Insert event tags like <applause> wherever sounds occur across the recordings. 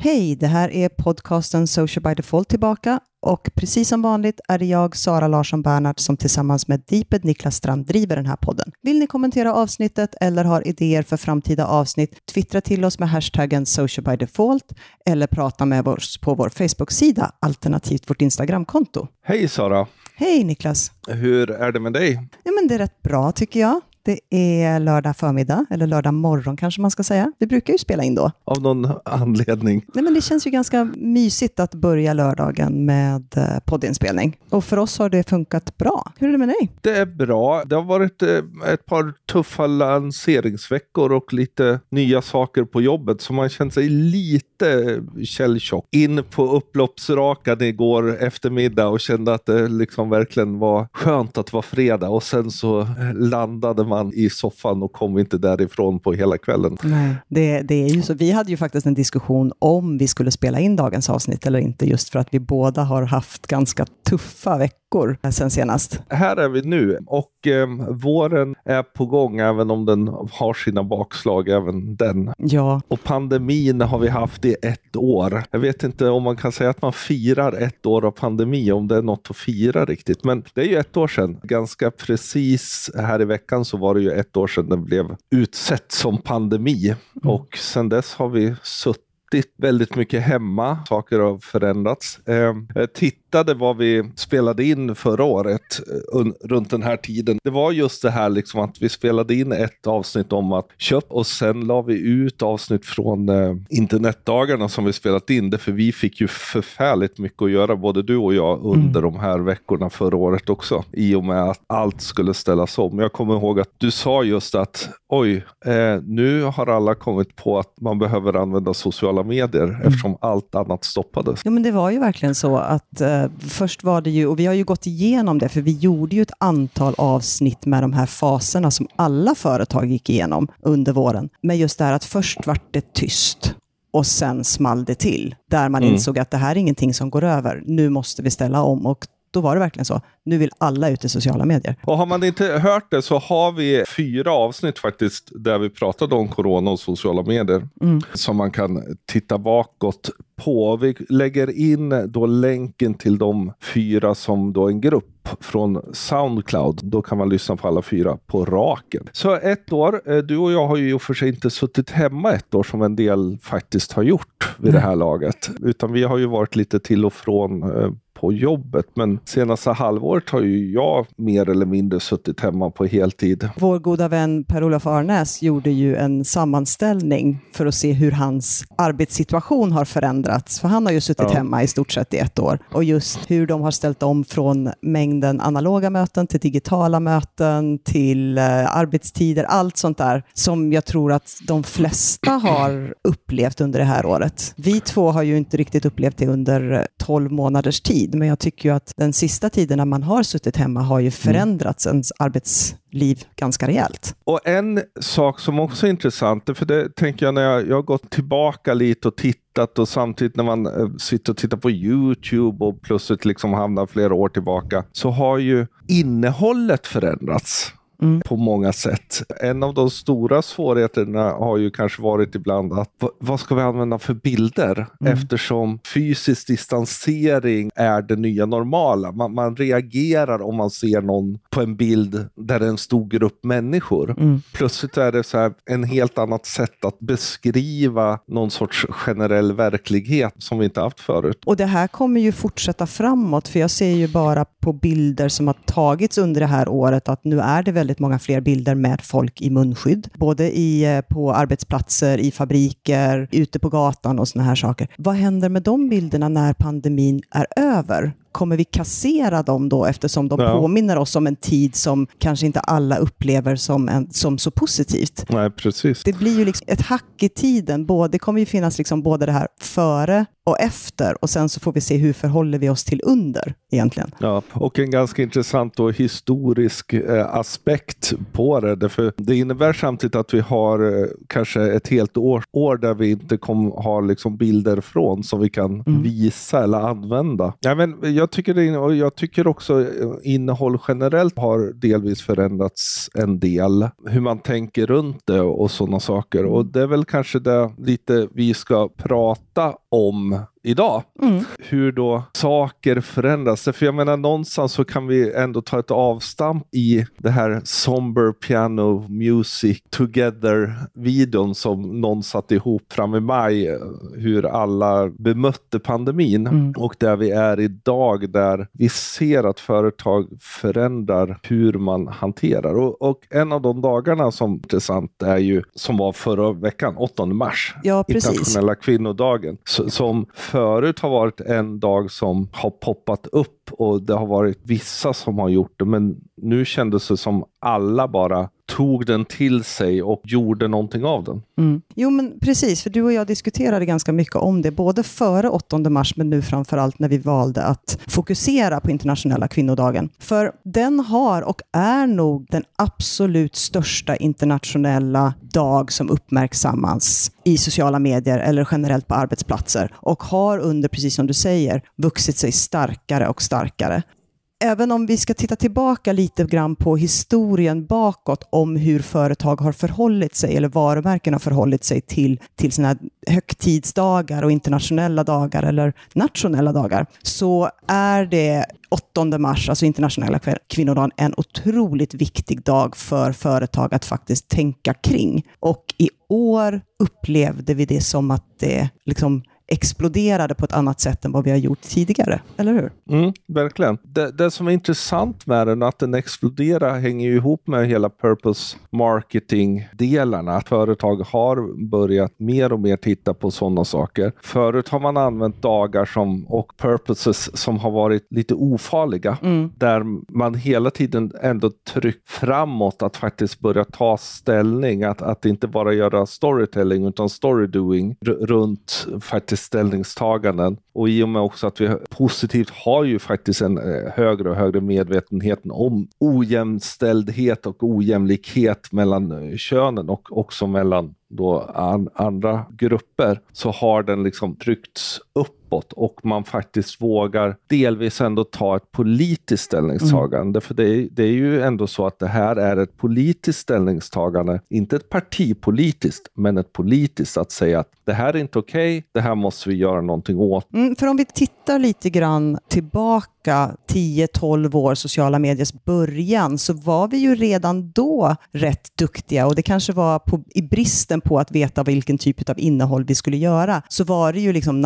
Hej, det här är podcasten Social by Default tillbaka och precis som vanligt är det jag, Sara Larsson Bernhardt, som tillsammans med Deeped Niklas Strand driver den här podden. Vill ni kommentera avsnittet eller har idéer för framtida avsnitt, twittra till oss med hashtaggen Social by Default eller prata med oss på vår Facebook-sida, alternativt vårt Instagramkonto. Hej Sara! Hej Niklas! Hur är det med dig? Ja, men det är rätt bra tycker jag. Det är lördag förmiddag, eller lördag morgon kanske man ska säga. Vi brukar ju spela in då. Av någon anledning. Nej, men det känns ju ganska mysigt att börja lördagen med eh, poddinspelning. Och för oss har det funkat bra. Hur är det med dig? Det är bra. Det har varit eh, ett par tuffa lanseringsveckor och lite nya saker på jobbet, så man känner sig lite källtjock. In på upploppsrakan igår eftermiddag och kände att det liksom verkligen var skönt att vara fredag och sen så eh, landade man i soffan och kom inte därifrån på hela kvällen. Nej, det, det är ju så. Vi hade ju faktiskt en diskussion om vi skulle spela in dagens avsnitt eller inte, just för att vi båda har haft ganska tuffa veckor sen senast. Här är vi nu och eh, våren är på gång även om den har sina bakslag, även den. Ja. Och pandemin har vi haft i ett år. Jag vet inte om man kan säga att man firar ett år av pandemi, om det är något att fira riktigt. Men det är ju ett år sedan. Ganska precis här i veckan så var det ju ett år sedan den blev utsett som pandemi. Mm. Och sedan dess har vi suttit väldigt mycket hemma. Saker har förändrats. Eh, tittade vad vi spelade in förra året eh, runt den här tiden. Det var just det här liksom att vi spelade in ett avsnitt om att köpa och sen la vi ut avsnitt från eh, internetdagarna som vi spelat in. Det för vi fick ju förfärligt mycket att göra, både du och jag, under mm. de här veckorna förra året också. I och med att allt skulle ställas om. Jag kommer ihåg att du sa just att oj, eh, nu har alla kommit på att man behöver använda sociala medier mm. eftersom allt annat stoppades. Ja, men det var ju verkligen så att eh, först var det ju, och vi har ju gått igenom det, för vi gjorde ju ett antal avsnitt med de här faserna som alla företag gick igenom under våren. Men just det här att först vart det tyst och sen small det till. Där man mm. insåg att det här är ingenting som går över. Nu måste vi ställa om. Och då var det verkligen så. Nu vill alla ut i sociala medier. Och har man inte hört det så har vi fyra avsnitt faktiskt där vi pratade om corona och sociala medier. Mm. Som man kan titta bakåt på. Vi lägger in då länken till de fyra som då en grupp från Soundcloud. Då kan man lyssna på alla fyra på raken. Så ett år. Eh, du och jag har ju för sig inte suttit hemma ett år som en del faktiskt har gjort vid det här laget. Utan vi har ju varit lite till och från eh, på jobbet. Men senaste halvåret har ju jag mer eller mindre suttit hemma på heltid. Vår goda vän Per-Olof Arnäs gjorde ju en sammanställning för att se hur hans arbetssituation har förändrats. För han har ju suttit ja. hemma i stort sett i ett år. Och just hur de har ställt om från mängden analoga möten till digitala möten till uh, arbetstider, allt sånt där som jag tror att de flesta har upplevt under det här året. Vi två har ju inte riktigt upplevt det under 12 månaders tid tid, men jag tycker ju att den sista tiden när man har suttit hemma har ju förändrats mm. ens arbetsliv ganska rejält. Och en sak som också är intressant, för det tänker jag när jag, jag har gått tillbaka lite och tittat och samtidigt när man äh, sitter och tittar på YouTube och plötsligt liksom hamnar flera år tillbaka, så har ju innehållet förändrats. Mm. på många sätt. En av de stora svårigheterna har ju kanske varit ibland att vad ska vi använda för bilder? Mm. Eftersom fysisk distansering är det nya normala. Man, man, reagerar om man ser någon på en bild där det är en stor grupp människor. Mm. Plötsligt är det så här en helt annat sätt att beskriva någon sorts generell verklighet som vi inte haft förut. Och det här kommer ju fortsätta framåt, för jag ser ju bara på bilder som har tagits under det här året att nu är det väldigt väldigt många fler bilder med folk i munskydd. Både i, eh, på arbetsplatser, i fabriker, ute på gatan och sådana här saker. Vad händer med de bilderna när pandemin är över? Kommer vi kassera dem då eftersom de ja. påminner oss om en tid som kanske inte alla upplever som, en, som så positivt? Nej, precis. Det blir ju liksom ett hack i tiden. Både, det kommer ju finnas liksom både det här före och efter och sen så får vi se hur förhåller vi oss till under egentligen. Ja, och en ganska intressant och historisk eh, aspekt på det. Därför det innebär samtidigt att vi har eh, kanske ett helt år, år där vi inte kommer ha liksom bilder från som vi kan mm. visa eller använda. Ja, men jag, tycker det, och jag tycker också eh, innehåll generellt har delvis förändrats en del. Hur man tänker runt det och sådana saker. Och det är väl kanske det lite vi ska prata om idag. Mm. Hur då saker förändras. För jag menar någonstans så kan vi ändå ta ett avstamp i det här Somber Piano Music Together-videon som någon satte ihop fram i maj. Hur alla bemötte pandemin. Mm. Och där vi är idag där vi ser att företag förändrar hur man hanterar. Och, och en av de dagarna som är intressant är ju som var förra veckan, 8 mars. Ja, precis. Internationella kvinnodagen. s- som förut har varit en dag som har poppat upp och det har varit vissa som har gjort det. Men nu kändes det som alla bara tog den till sig och gjorde någonting av den. Mm. Jo, men precis, för du och jag diskuterade ganska mycket om det, både före 8 mars, men nu framförallt när vi valde att fokusera på internationella kvinnodagen. För den har och är nog den absolut största internationella dag som uppmärksammas i sociala medier eller generellt på arbetsplatser och har under, precis som du säger, vuxit sig starkare och starkare även om vi ska titta tillbaka lite grann på historien bakåt om hur företag har förhållit sig, eller varumärken har förhållit sig till, till sina högtidsdagar och internationella dagar eller nationella dagar, så är det 8 mars, alltså internationella kvinnodagen, en otroligt viktig dag för företag att faktiskt tänka kring. Och i år upplevde vi det som att det liksom exploderade på ett annat sätt än vad vi har gjort tidigare, eller hur? Mm, verkligen. Det, det som är intressant med den, att den exploderar, hänger ju ihop med hela purpose marketing-delarna. Att företag har börjat mer och mer titta på sådana saker. Förut har man använt dagar som, och purposes som har varit lite ofarliga. Där man hela tiden ändå tryckt framåt att faktiskt börja ta ställning. Att, att inte bara göra storytelling utan storydoing runt faktiskt ställningstaganden. Och i och med också att vi positivt har ju faktiskt en eh, högre och högre medvetenhet om ojämställdhet och ojämlikhet mellan eh, könen och också mellan då an, andra grupper så har den liksom tryckts upp uppåt och man faktiskt vågar delvis ändå ta ett politiskt ställningstagande. För det är, det är ju ändå så att det här är ett politiskt ställningstagande, inte ett partipolitiskt, men ett politiskt att säga att det här är inte okej, det här måste vi göra någonting åt. Mm, för om vi tittar lite grann tillbaka 10-12 år sociala mediers början så var vi ju redan då rätt duktiga och det kanske var på, i bristen på att veta vilken typ av innehåll vi skulle göra så var det ju liksom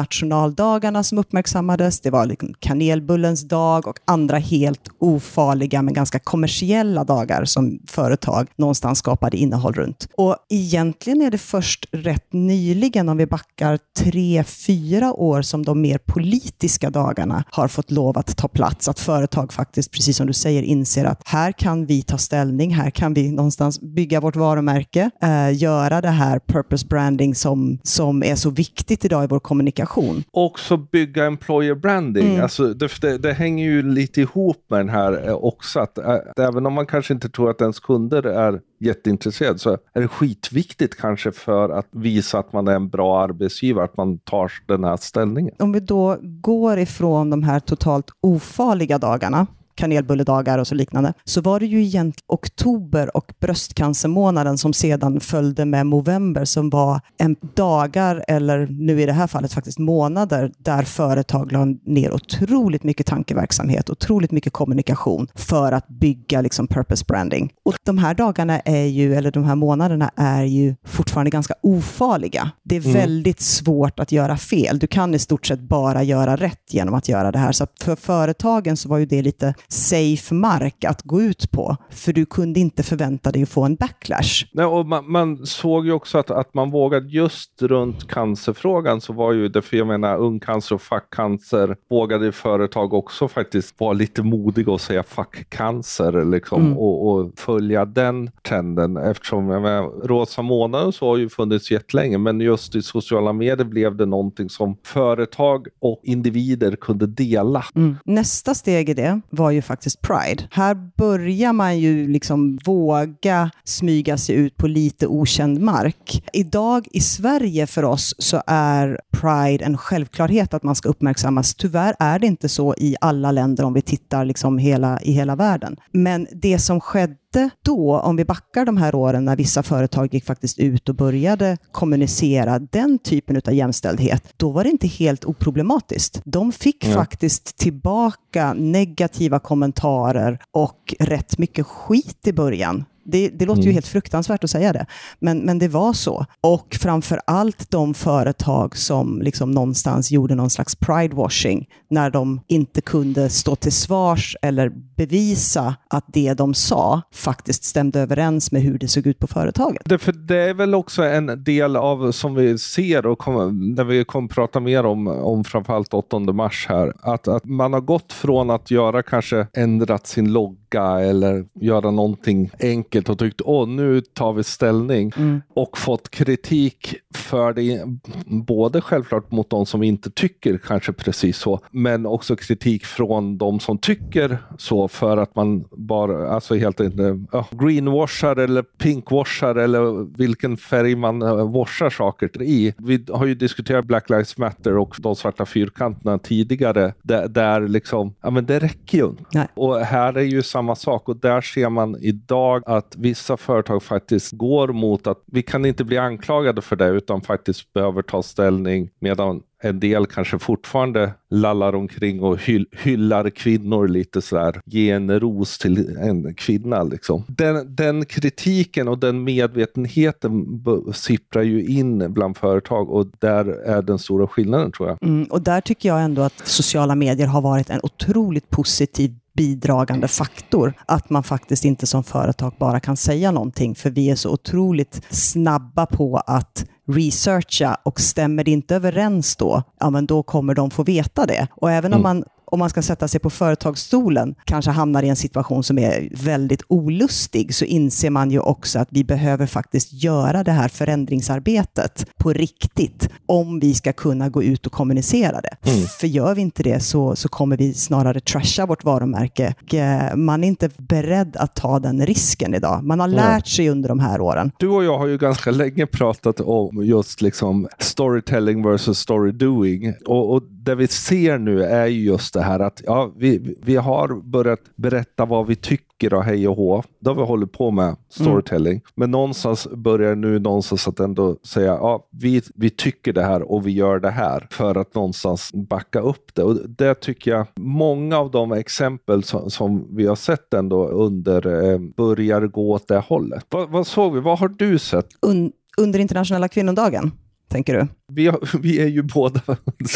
dagarna som uppmärksammades, det var liksom kanelbullens dag och andra helt ofarliga men ganska kommersiella dagar som företag någonstans skapade innehåll runt. Och egentligen är det först rätt nyligen, om vi backar tre, fyra år, som de mer politiska dagarna har fått lov att ta plats. Att företag faktiskt, precis som du säger, inser att här kan vi ta ställning, här kan vi någonstans bygga vårt varumärke, eh, göra det här purpose branding som, som är så viktigt idag i vår kommunikation också bygga employer branding. Mm. Alltså det, det, det hänger ju lite ihop med den här eh, också. Att, äh, även om man kanske inte tror att ens kunder är jätteintresserade så är det skitviktigt kanske för att visa att man är en bra arbetsgivare, att man tar den här ställningen. Om vi då går ifrån de här totalt ofarliga dagarna, kanelbulledagar och så liknande, så var det ju egentligen oktober och bröstcancermånaden som sedan följde med november som var en dagar, eller nu i det här fallet faktiskt månader, där företag la ner otroligt mycket tankeverksamhet, otroligt mycket kommunikation för att bygga liksom purpose branding. Och de här dagarna är ju, eller de här månaderna är ju fortfarande ganska ofarliga. Det är Mm. väldigt svårt att göra fel. Du kan i stort sett bara göra rätt genom att göra det här. Så för företagen så var ju det lite safe mark att gå ut på, för du kunde inte förvänta dig att få en backlash. Nej, och man, man såg ju också att, att man vågade just runt cancerfrågan så var ju det, för jag menar ungcancer och fackcancer, vågade företag också faktiskt vara lite modiga och säga fuck cancer liksom, Mm. och, och följa den trenden eftersom jag menar, rosa månaden så har ju funnits jättelänge men just i sociala medier blev det någonting som företag och individer kunde dela. Mm. Nästa steg i det var ju faktiskt Pride. Här börjar man ju liksom våga smyga sig ut på lite okänd mark. Idag i Sverige för oss så är Pride en självklarhet att man ska uppmärksammas. Tyvärr är det inte så i alla länder om vi tittar liksom hela, i hela världen. Men det som skedde inte då, om vi backar de här åren när vissa företag gick faktiskt ut och började kommunicera den typen av jämställdhet, då var det inte helt oproblematiskt. De fick ja. faktiskt tillbaka negativa kommentarer och rätt mycket skit i början det, det låter mm. ju helt fruktansvärt att säga det, men, men det var så. Och framför allt de företag som liksom någonstans gjorde någon slags pride-washing när de inte kunde stå till svars eller bevisa att det de sa faktiskt stämde överens med hur det såg ut på företaget. Det, för det är väl också en del av som vi ser och kommer, när vi kommer prata mer om, om framförallt 8 mars här, att, att man har gått från att göra kanske ändrat sin logga eller göra någonting enkelt och tyckt åh nu tar vi ställning mm. och fått kritik för det, både självklart mot de som inte tycker kanske precis så, men också kritik från de som tycker så för att man bara, alltså helt enkelt, ja, greenwashar eller pinkwashar eller vilken färg man uh, washar saker i. Vi har ju diskuterat Black Lives Matter och de svarta fyrkanterna tidigare, där, där liksom, ja men det räcker ju inte. Och här är ju samma sak och där ser man idag att vissa företag faktiskt går mot att vi kan inte bli anklagade för det utan faktiskt behöver ta ställning medan en del kanske fortfarande lallar omkring och hyll, hyllar kvinnor lite sådär. Ge en ros till en kvinna liksom. Den, den kritiken och den medvetenheten sipprar ju in bland företag och där är den stora skillnaden tror jag. Mm, och där tycker jag ändå att sociala medier har varit en otroligt positiv bidragande faktor. Att man faktiskt inte som företag bara kan säga någonting, för vi är så otroligt snabba på att researcha och stämmer det inte överens då, ja men då kommer de få veta det. Och även mm. om man om man ska sätta sig på företagsstolen, kanske hamnar i en situation som är väldigt olustig, så inser man ju också att vi behöver faktiskt göra det här förändringsarbetet på riktigt, om vi ska kunna gå ut och kommunicera det. Mm. För gör vi inte det så, så kommer vi snarare trasha vårt varumärke. Eh, man är inte beredd att ta den risken idag. Man har lärt sig under de här åren. Du och jag har ju ganska länge pratat om just liksom storytelling versus story doing. Och, och det vi ser nu är ju just det här att ja, vi, vi har börjat berätta vad vi tycker och hej och hå. Det har vi hållit på med, storytelling. Mm. Men någonstans börjar nu någonstans att ändå säga ja, vi, vi tycker det här och vi gör det här för att någonstans backa upp det. Och det tycker jag, många av de exempel som, som vi har sett ändå under eh, börjar gå åt det hållet. Va, vad såg vi? Vad har du sett? Un under internationella kvinnodagen? tänker du? Vi, <laughs> vi är ju båda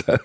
här,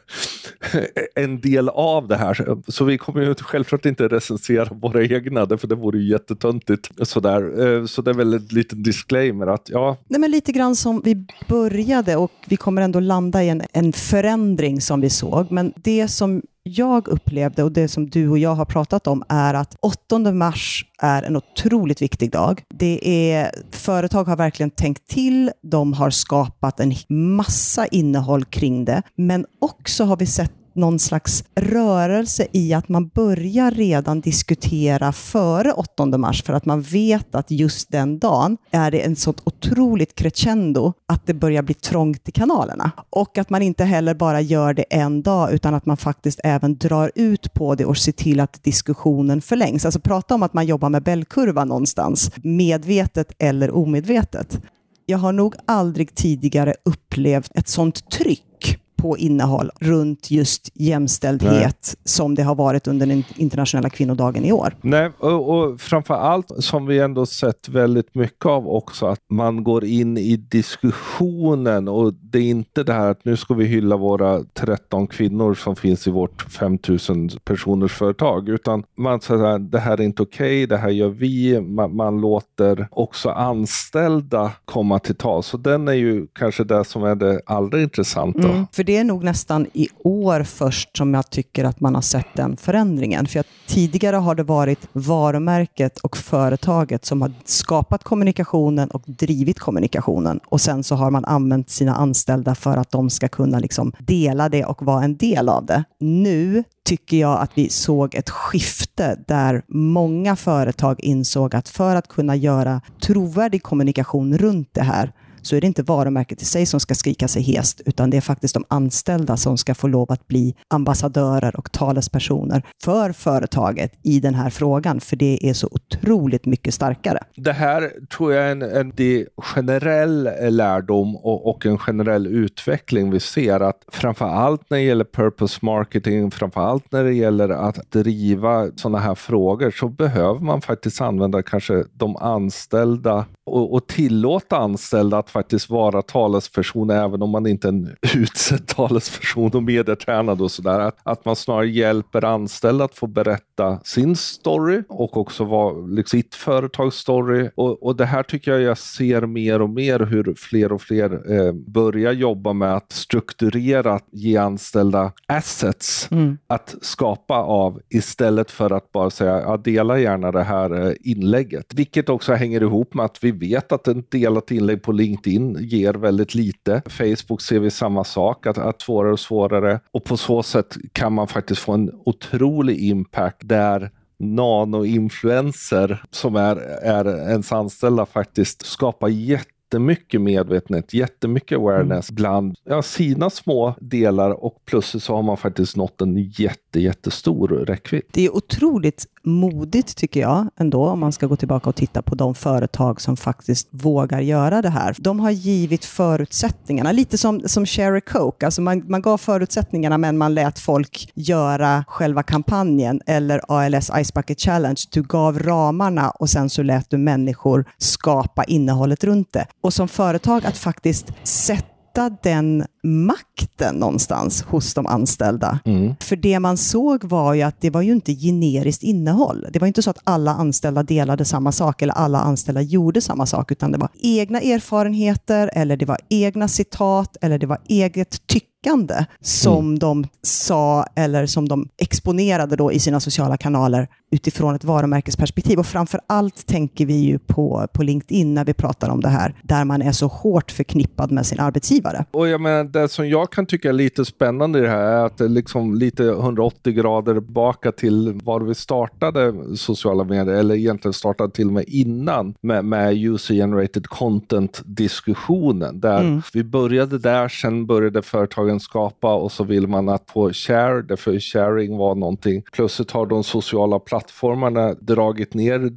<laughs> en del av det här, så vi kommer ju självklart inte recensera våra egna, för det vore ju jättetöntigt. Sådär. Eh, så det är väl en liten disclaimer att ja. Nej, men lite grann som vi började och vi kommer ändå landa i en, en förändring som vi såg, men det som jag upplevde och det som du och jag har pratat om är att 8 mars är en otroligt viktig dag. Det är, företag har verkligen tänkt till, de har skapat en massa innehåll kring det, men också har vi sett någon slags rörelse i att man börjar redan diskutera före 8 mars för att man vet att just den dagen är det en sånt otroligt crescendo att det börjar bli trångt i kanalerna. Och att man inte heller bara gör det en dag utan att man faktiskt även drar ut på det och ser till att diskussionen förlängs. Alltså prata om att man jobbar med bällkurva någonstans, medvetet eller omedvetet. Jag har nog aldrig tidigare upplevt ett sånt tryck på innehåll runt just jämställdhet Nej. som det har varit under den internationella kvinnodagen i år. Nej, och, och framför allt som vi ändå sett väldigt mycket av också, att man går in i diskussionen och det är inte det här att nu ska vi hylla våra 13 kvinnor som finns i vårt 5000 personers företag, utan man säger att det här är inte okej, okay, det här gör vi. Man, man låter också anställda komma till tal. Så den är ju kanske det som är det allra intressanta. Mm, för det är nog nästan i år först som jag tycker att man har sett den förändringen. För tidigare har det varit varumärket och företaget som har skapat kommunikationen och drivit kommunikationen. Och sen så har man använt sina anställda för att de ska kunna liksom dela det och vara en del av det. Nu tycker jag att vi såg ett skifte där många företag insåg att för att kunna göra trovärdig kommunikation runt det här så är det inte varumärket i sig som ska skrika sig hest, utan det är faktiskt de anställda som ska få lov att bli ambassadörer och talespersoner för företaget i den här frågan, för det är så otroligt mycket starkare. Det här tror jag är en, en generell lärdom och, och, en generell utveckling vi ser att framför allt när det gäller purpose marketing, framför allt när det gäller att driva sådana här frågor så behöver man faktiskt använda kanske de anställda och, och tillåta anställda att faktiskt vara talesperson även om man inte är en utsedd talesperson och medietränad och sådär. Att, att man snarare hjälper anställda att få berätta sin story och också vara liksom, sitt företags story. Och, och det här tycker jag jag ser mer och mer hur fler och fler eh, börjar jobba med att strukturera, ge anställda assets mm. att skapa av istället för att bara säga ja, dela gärna det här eh, inlägget. Vilket också hänger ihop med att vi vet att ett delat inlägg på LinkedIn ger väldigt lite. Facebook ser vi samma sak, att, att svårare och svårare. Och på så sätt kan man faktiskt få en otrolig impact där nanoinfluenser som är, är ens anställda faktiskt skapar jätte jättemycket medvetenhet, jättemycket awareness mm. bland ja, sina små delar och plus så har man faktiskt nått en jätte, jättestor räckvidd. Det är otroligt modigt tycker jag ändå, om man ska gå tillbaka och titta på de företag som faktiskt vågar göra det här. De har givit förutsättningarna, lite som, som Sherry Coke. Alltså man, man gav förutsättningarna men man lät folk göra själva kampanjen eller ALS Ice Bucket Challenge. Du gav ramarna och sen så lät du människor skapa innehållet runt det. Och som företag att faktiskt sätta hitta den makten någonstans hos de anställda. Mm. För det man såg var ju att det var ju inte generiskt innehåll. Det var inte så att alla anställda delade samma sak eller alla anställda gjorde samma sak, utan det var egna erfarenheter eller det var egna citat eller det var eget tyckande tyckande som mm. de sa eller som de exponerade då i sina sociala kanaler utifrån ett varumärkesperspektiv. Och framför allt tänker vi ju på, på LinkedIn när vi pratar om det här, där man är så hårt förknippad med sin arbetsgivare. Och jag menar, det som jag kan tycka är lite spännande i det här är att det liksom lite 180 grader tillbaka till var vi startade sociala medier, eller egentligen startade till och med innan med, med user generated content-diskussionen. Där mm. vi började där, sen började företagen företagen skapa och så vill man att få share, därför sharing var någonting. Plötsligt har de sociala plattformarna dragit ner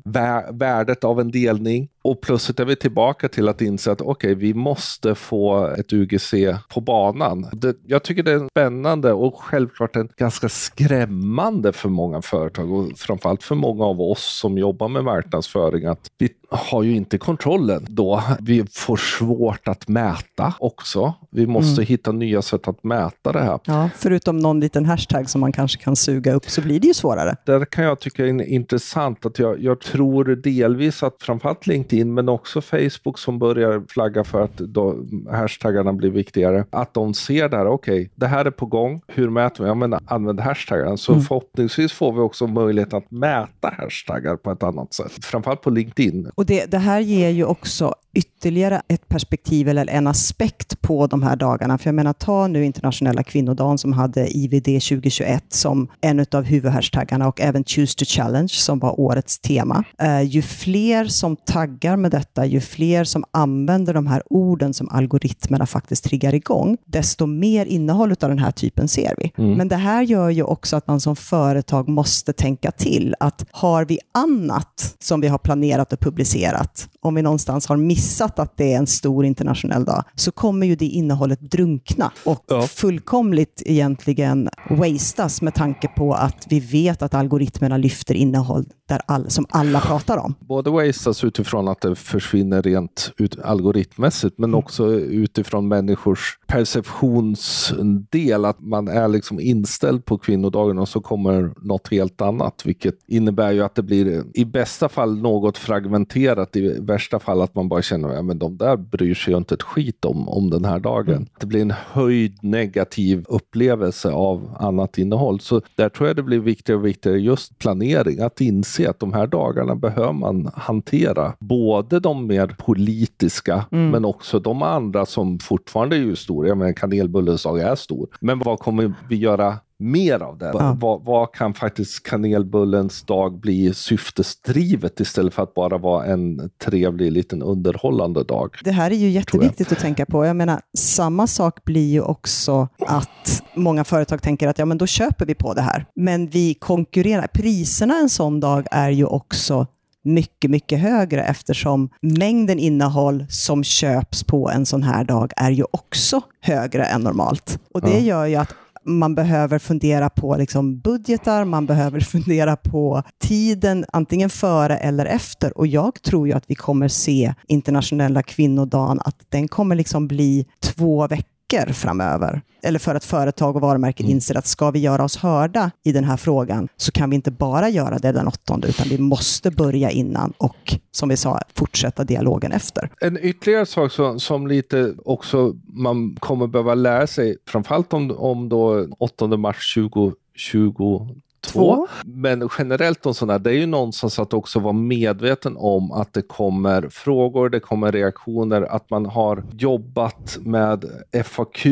värdet av en delning och plötsligt är vi tillbaka till att inse att okej, okay, vi måste få ett UGC på banan. Det, jag tycker det är spännande och självklart en ganska skrämmande för många företag och framförallt för många av oss som jobbar med marknadsföring att vi har ju inte kontrollen då. Vi får svårt att mäta också. Vi måste mm. hitta nya sätt att mäta det här. Ja, förutom någon liten hashtag som man kanske kan suga upp så blir det ju svårare. Det kan jag tycka är intressant att jag, jag tror delvis att framförallt LinkedIn LinkedIn men också Facebook som börjar flagga för att då, hashtaggarna blir viktigare. Att de ser där, okej, okay, det här är på gång. Hur mäter vi? Ja, men använd hashtaggarna. Så mm. förhoppningsvis får vi också möjlighet att mäta hashtaggar på ett annat sätt. Framförallt på LinkedIn. Och det, det här ger ju också ytterligare ett perspektiv eller en aspekt på de här dagarna. För jag menar, ta nu internationella kvinnodagen som hade IVD 2021 som en av huvudhashtaggarna och även Choose to Challenge som var årets tema. Uh, ju fler som taggar med detta, ju fler som använder de här orden som algoritmerna faktiskt triggar igång, desto mer innehåll av den här typen ser vi. Mm. Men det här gör ju också att man som företag måste tänka till att har vi annat som vi har planerat och publicerat, om vi någonstans har missat missat att det är en stor internationell dag, så kommer ju det innehållet drunkna och ja. fullkomligt egentligen wastas med tanke på att vi vet att algoritmerna lyfter innehåll där all, som alla pratar om. Både wastas utifrån att det försvinner rent ut, algoritmmässigt, men mm. också utifrån människors perceptionsdel, att man är liksom inställd på kvinnodagen och så kommer något helt annat, vilket innebär ju att det blir i bästa fall något fragmenterat, i värsta fall att man bara känner att ja, de där bryr sig ju inte ett skit om, om den här dagen. Mm. Det blir en höjd negativ upplevelse av annat innehåll. Så där tror jag det blir viktigare och viktigare just planering, att inse att de här dagarna behöver man hantera. Både de mer politiska, mm. men också de andra som fortfarande är ju stora. Jag menar kanelbullens dag är stor. Men vad kommer vi göra mer av det. Ja. Vad, vad, kan faktiskt kanelbullens dag bli syftesdrivet istället för att bara vara en trevlig liten underhållande dag? Det här är ju jätteviktigt att tänka på. Jag menar, samma sak blir ju också att många företag tänker att ja, men då köper vi på det här. Men vi konkurrerar. Priserna en sån dag är ju också mycket, mycket högre eftersom mängden innehåll som köps på en sån här dag är ju också högre än normalt. Och det gör ju att man behöver fundera på liksom budgetar, man behöver <laughs> fundera på tiden, antingen före eller efter. Och jag tror ju att vi kommer se internationella kvinnodagen, att den kommer liksom bli två veckor veckor framöver. Eller för att företag och varumärken mm. inser att ska vi göra oss hörda i den här frågan så kan vi inte bara göra det den åttonde utan vi måste börja innan och som vi sa fortsätta dialogen efter. En ytterligare sak som, som lite också man kommer behöva lära sig, framförallt om, om då 8 mars 2020 Två. Men generellt om sådana, det är ju någonstans att också vara medveten om att det kommer frågor, det kommer reaktioner, att man har jobbat med FAQ,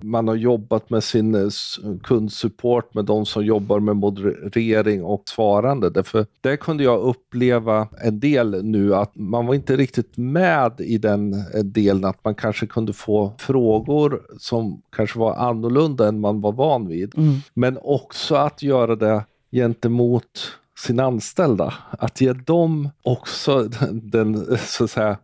man har jobbat med sin eh, kundsupport, med de som jobbar med moderering och svarande. Därför det kunde jag uppleva en del nu att man var inte riktigt med i den eh, delen att man kanske kunde få frågor som kanske var annorlunda än man var van vid. Mm. Men också att göra det gentemot sina anställda. Att ge dem också den, så att säga,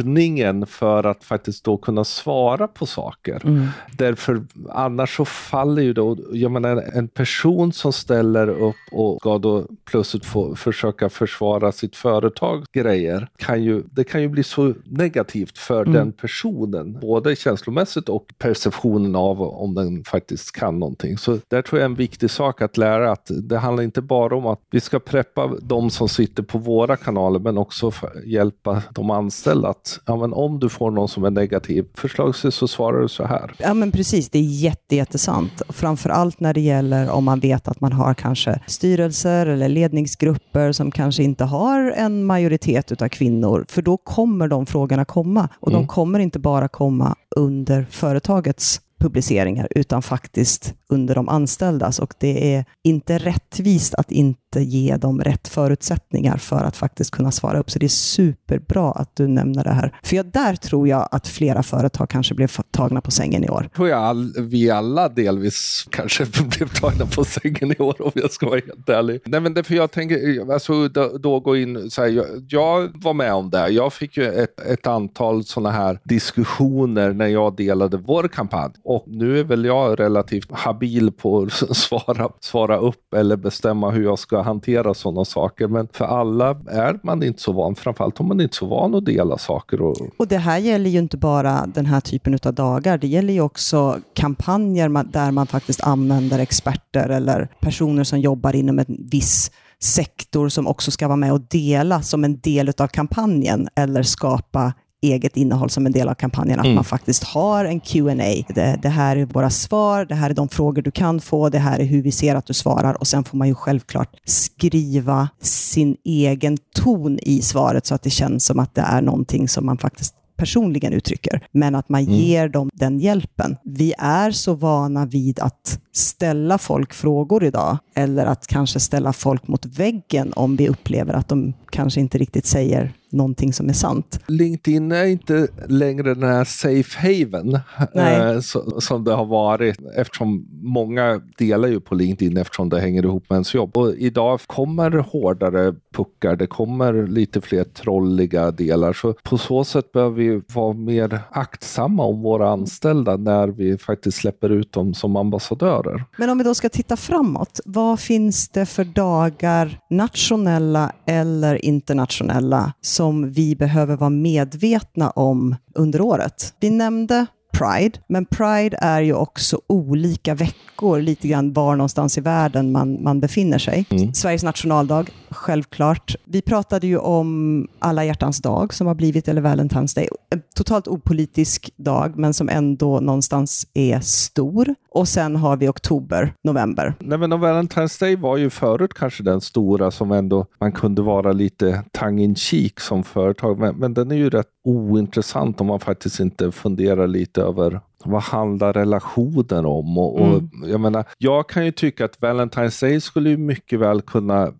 preppningen för att faktiskt då kunna svara på saker. Mm. Därför annars så faller ju då, jag menar en person som ställer upp och ska då plötsligt få försöka försvara sitt företag grejer, kan ju, det kan ju bli så negativt för mm. den personen, både känslomässigt och perceptionen av om den faktiskt kan någonting. Så där tror jag är en viktig sak att lära att det handlar inte bara om att vi ska preppa de som sitter på våra kanaler men också hjälpa de anställda att ja, men om du får någon som är negativ, förslagsvis så svarar du så här. Ja men precis, det är jätte, jättesant. Allt när det gäller om man vet att man har kanske styrelser eller ledningsgrupper som kanske inte har en majoritet av kvinnor, för då kommer de frågorna komma och mm. de kommer inte bara komma under företagets publiceringar, utan faktiskt under de anställdas. Och det är inte rättvist att inte ge dem rätt förutsättningar för att faktiskt kunna svara upp. Så det är superbra att du nämner det här. För jag, där tror jag att flera företag kanske blev tagna på sängen i år. tror jag all, vi alla delvis kanske <laughs> blev tagna på sängen i år om jag ska vara helt ärlig. Nej, men därför jag tänker, alltså då, då gå in så här, jag, jag, var med om det. Jag fick ju ett, ett antal sådana här diskussioner när jag delade vår kampanj. Och nu är väl jag relativt habil på att <laughs> svara, svara upp eller bestämma hur jag ska hantera sådana saker. Men för alla är man inte så van, framförallt om man inte är så van att dela saker. Och, och det här gäller ju inte bara den här typen av dagar, det gäller ju också kampanjer där man faktiskt använder experter eller personer som jobbar inom en viss sektor som också ska vara med och dela som en del av kampanjen eller skapa eget innehåll som en del av kampanjen, att mm. man faktiskt har en Q&A. Det, det, här är våra svar, det här är de frågor du kan få, det här är hur vi ser att du svarar och sen får man ju självklart skriva sin egen ton i svaret så att det känns som att det är någonting som man faktiskt personligen uttrycker, men att man mm. ger dem den hjälpen. Vi är så vana vid att ställa folk frågor idag, eller att kanske ställa folk mot väggen om vi upplever att de kanske inte riktigt säger någonting som är sant. LinkedIn är inte längre den här safe haven eh, som det har varit eftersom många delar ju på LinkedIn eftersom det hänger ihop med ens jobb. Och idag kommer hårdare puckar, det kommer lite fler trolliga delar. Så på så sätt behöver vi vara mer aktsamma om våra anställda när vi faktiskt släpper ut dem som ambassadörer. Men om vi då ska titta framåt, vad finns det för dagar, nationella eller internationella, som vi behöver vara medvetna om under året. Vi nämnde Pride, men Pride är ju också olika veckor, lite grann var någonstans i världen man, man befinner sig. Mm. Sveriges nationaldag, självklart. Vi pratade ju om alla hjärtans dag som har blivit, eller Valentine's Day. En totalt opolitisk dag, men som ändå någonstans är stor. Och sen har vi oktober, november. Nej, men Valentine's Day var ju förut kanske den stora som ändå man kunde vara lite tongue in cheek som företag. Men, men den är ju rätt ointressant om man faktiskt inte funderar lite över vad handlar relationer om? Och, och Mm. jag, menar, jag kan ju tycka att Valentine's Day skulle ju mycket väl kunna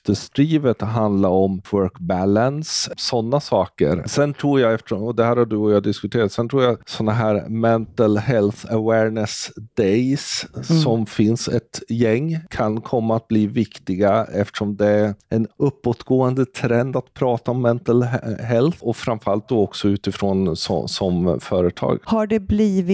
syftesdrivet handla om work balance, sådana saker. Sen tror jag, eftersom, och det här har du och jag diskuterat, sen tror jag sådana här mental health awareness days Mm. som finns ett gäng kan komma att bli viktiga eftersom det är en uppåtgående trend att prata om mental he- health och framförallt då också utifrån så, som företag. Har det blivit,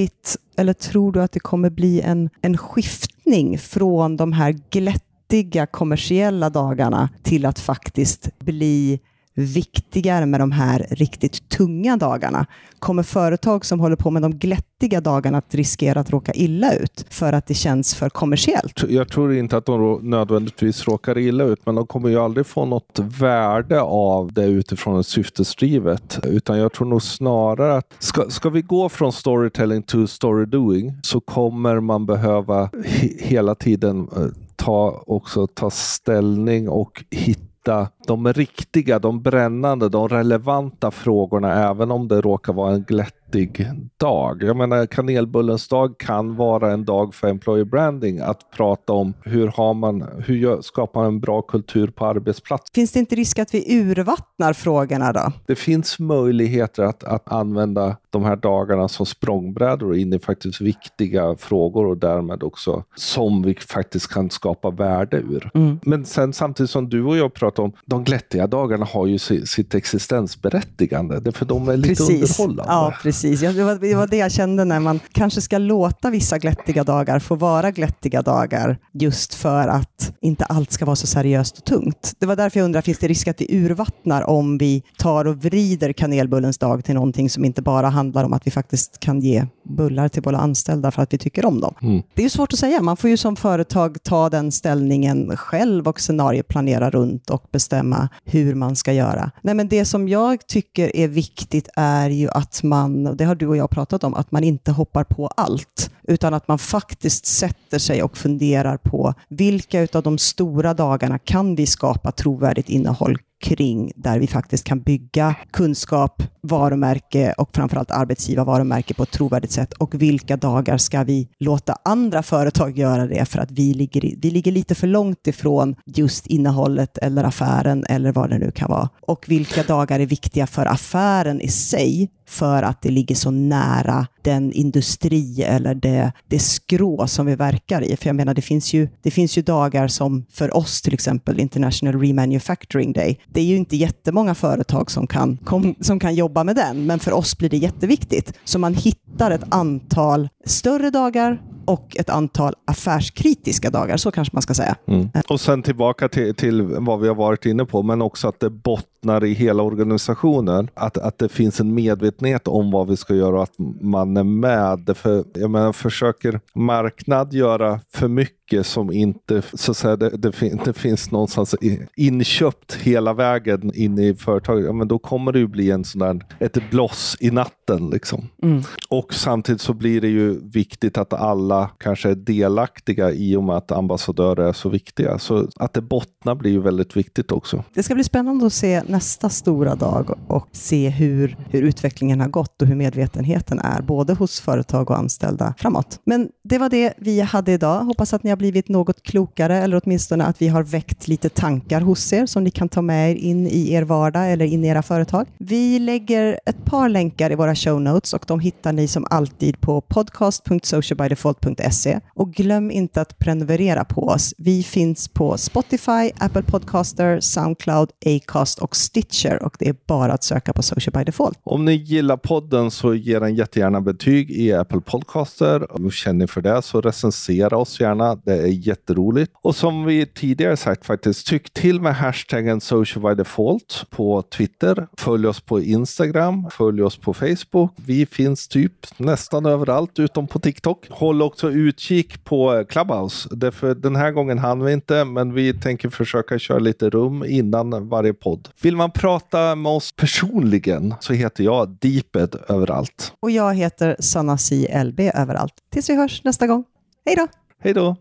eller tror du att det kommer bli en, en skiftning från de här glättiga kommersiella dagarna till att faktiskt bli viktigare med de här riktigt tunga dagarna? Kommer företag som håller på med de glättiga dagarna att riskera att råka illa ut för att det känns för kommersiellt? Jag tror inte att de nödvändigtvis råkar illa ut, men de kommer ju aldrig få något värde av det utifrån ett syftesdrivet. Utan jag tror nog snarare att ska, ska vi gå från storytelling to story doing så kommer man behöva hela tiden eh, ta, också ta ställning och hitta de riktiga, de brännande, de relevanta frågorna även om det råkar vara en glättig dag. Jag menar kanelbullens dag kan vara en dag för employer branding att prata om hur, har man, hur skapar man en bra kultur på arbetsplats. Finns det inte risk att vi urvattnar frågorna då? Det finns möjligheter att, att använda de här dagarna som språngbrädor in i faktiskt viktiga frågor och därmed också som vi faktiskt kan skapa värde ur. Mm. Men sen samtidigt som du och jag pratar om, de glättiga dagarna har ju si- sitt existensberättigande. Det för de är lite underhållande. Ja, precis. Det var, det var det jag kände när man kanske ska låta vissa glättiga dagar få vara glättiga dagar just för att inte allt ska vara så seriöst och tungt. Det var därför jag undrar, finns det risk att vi urvattnar om vi tar och vrider kanelbullens dag till någonting som inte bara handlar om att vi faktiskt kan ge bullar till våra anställda för att vi tycker om dem? Mm. Det är ju svårt att säga. Man får ju som företag ta den ställningen själv och scenarioplanera runt och bestämma hur man ska göra. Nej, men det som jag tycker är viktigt är ju att man, och det har du och jag pratat om, att man inte hoppar på allt, utan att man faktiskt sätter sig och funderar på vilka av de stora dagarna kan vi skapa trovärdigt innehåll kring där vi faktiskt kan bygga kunskap, varumärke och framförallt arbetsgivarvarumärke på ett trovärdigt sätt. Och vilka dagar ska vi låta andra företag göra det? För att vi ligger, vi ligger lite för långt ifrån just innehållet eller affären eller vad det nu kan vara. Och vilka dagar är viktiga för affären i sig? För att det ligger så nära den industri eller det, det skrå som vi verkar i. För jag menar, det finns, ju, det finns ju dagar som för oss till exempel International Remanufacturing Day. Det är ju inte jättemånga företag som kan, kom, som kan jobba med den, men för oss blir det jätteviktigt. Så man hittar ett antal större dagar och ett antal affärskritiska dagar, så kanske man ska säga. Mm. Och sen tillbaka till, till vad vi har varit inne på, men också att det bottnar i hela organisationen. Att, att det finns en medvetenhet om vad vi ska göra och att man är med. För, jag menar, försöker marknad göra för mycket som inte, så att säga, det, det, fin, det finns någonstans inköpt hela vägen in i företaget, ja, men då kommer det ju bli en sån där, ett bloss i natten. Liksom. Mm. Och samtidigt så blir det ju viktigt att alla kanske är delaktiga i och med att ambassadörer är så viktiga. Så att det bottnar blir ju väldigt viktigt också. Det ska bli spännande att se nästa stora dag och se hur, hur utvecklingen har gått och hur medvetenheten är, både hos företag och anställda framåt. Men det var det vi hade idag. Hoppas att ni har blivit något klokare eller åtminstone att vi har väckt lite tankar hos er som ni kan ta med er in i er vardag eller in i era företag. Vi lägger ett par länkar i våra show notes och de hittar ni som alltid på podcast.socialbydefault.se och glöm inte att prenumerera på oss. Vi finns på Spotify, Apple Podcaster, Soundcloud, Acast och Stitcher och det är bara att söka på Social by Default. Om ni gillar podden så ge den jättegärna betyg i Apple Podcaster. Om ni känner för det så recensera oss gärna. Det är jätteroligt. Och som vi tidigare sagt faktiskt, tyck till med hashtaggen social by default på Twitter. Följ oss på Instagram. Följ oss på Facebook. Vi finns typ nästan överallt utom på TikTok. Håll också utkik på Clubhouse. Därför den här gången hann vi inte, men vi tänker försöka köra lite rum innan varje podd. Vill man prata med oss personligen så heter jag Deeped överallt. Och jag heter Sanna C. LB överallt. Tills vi hörs nästa gång. Hej då! Hej då!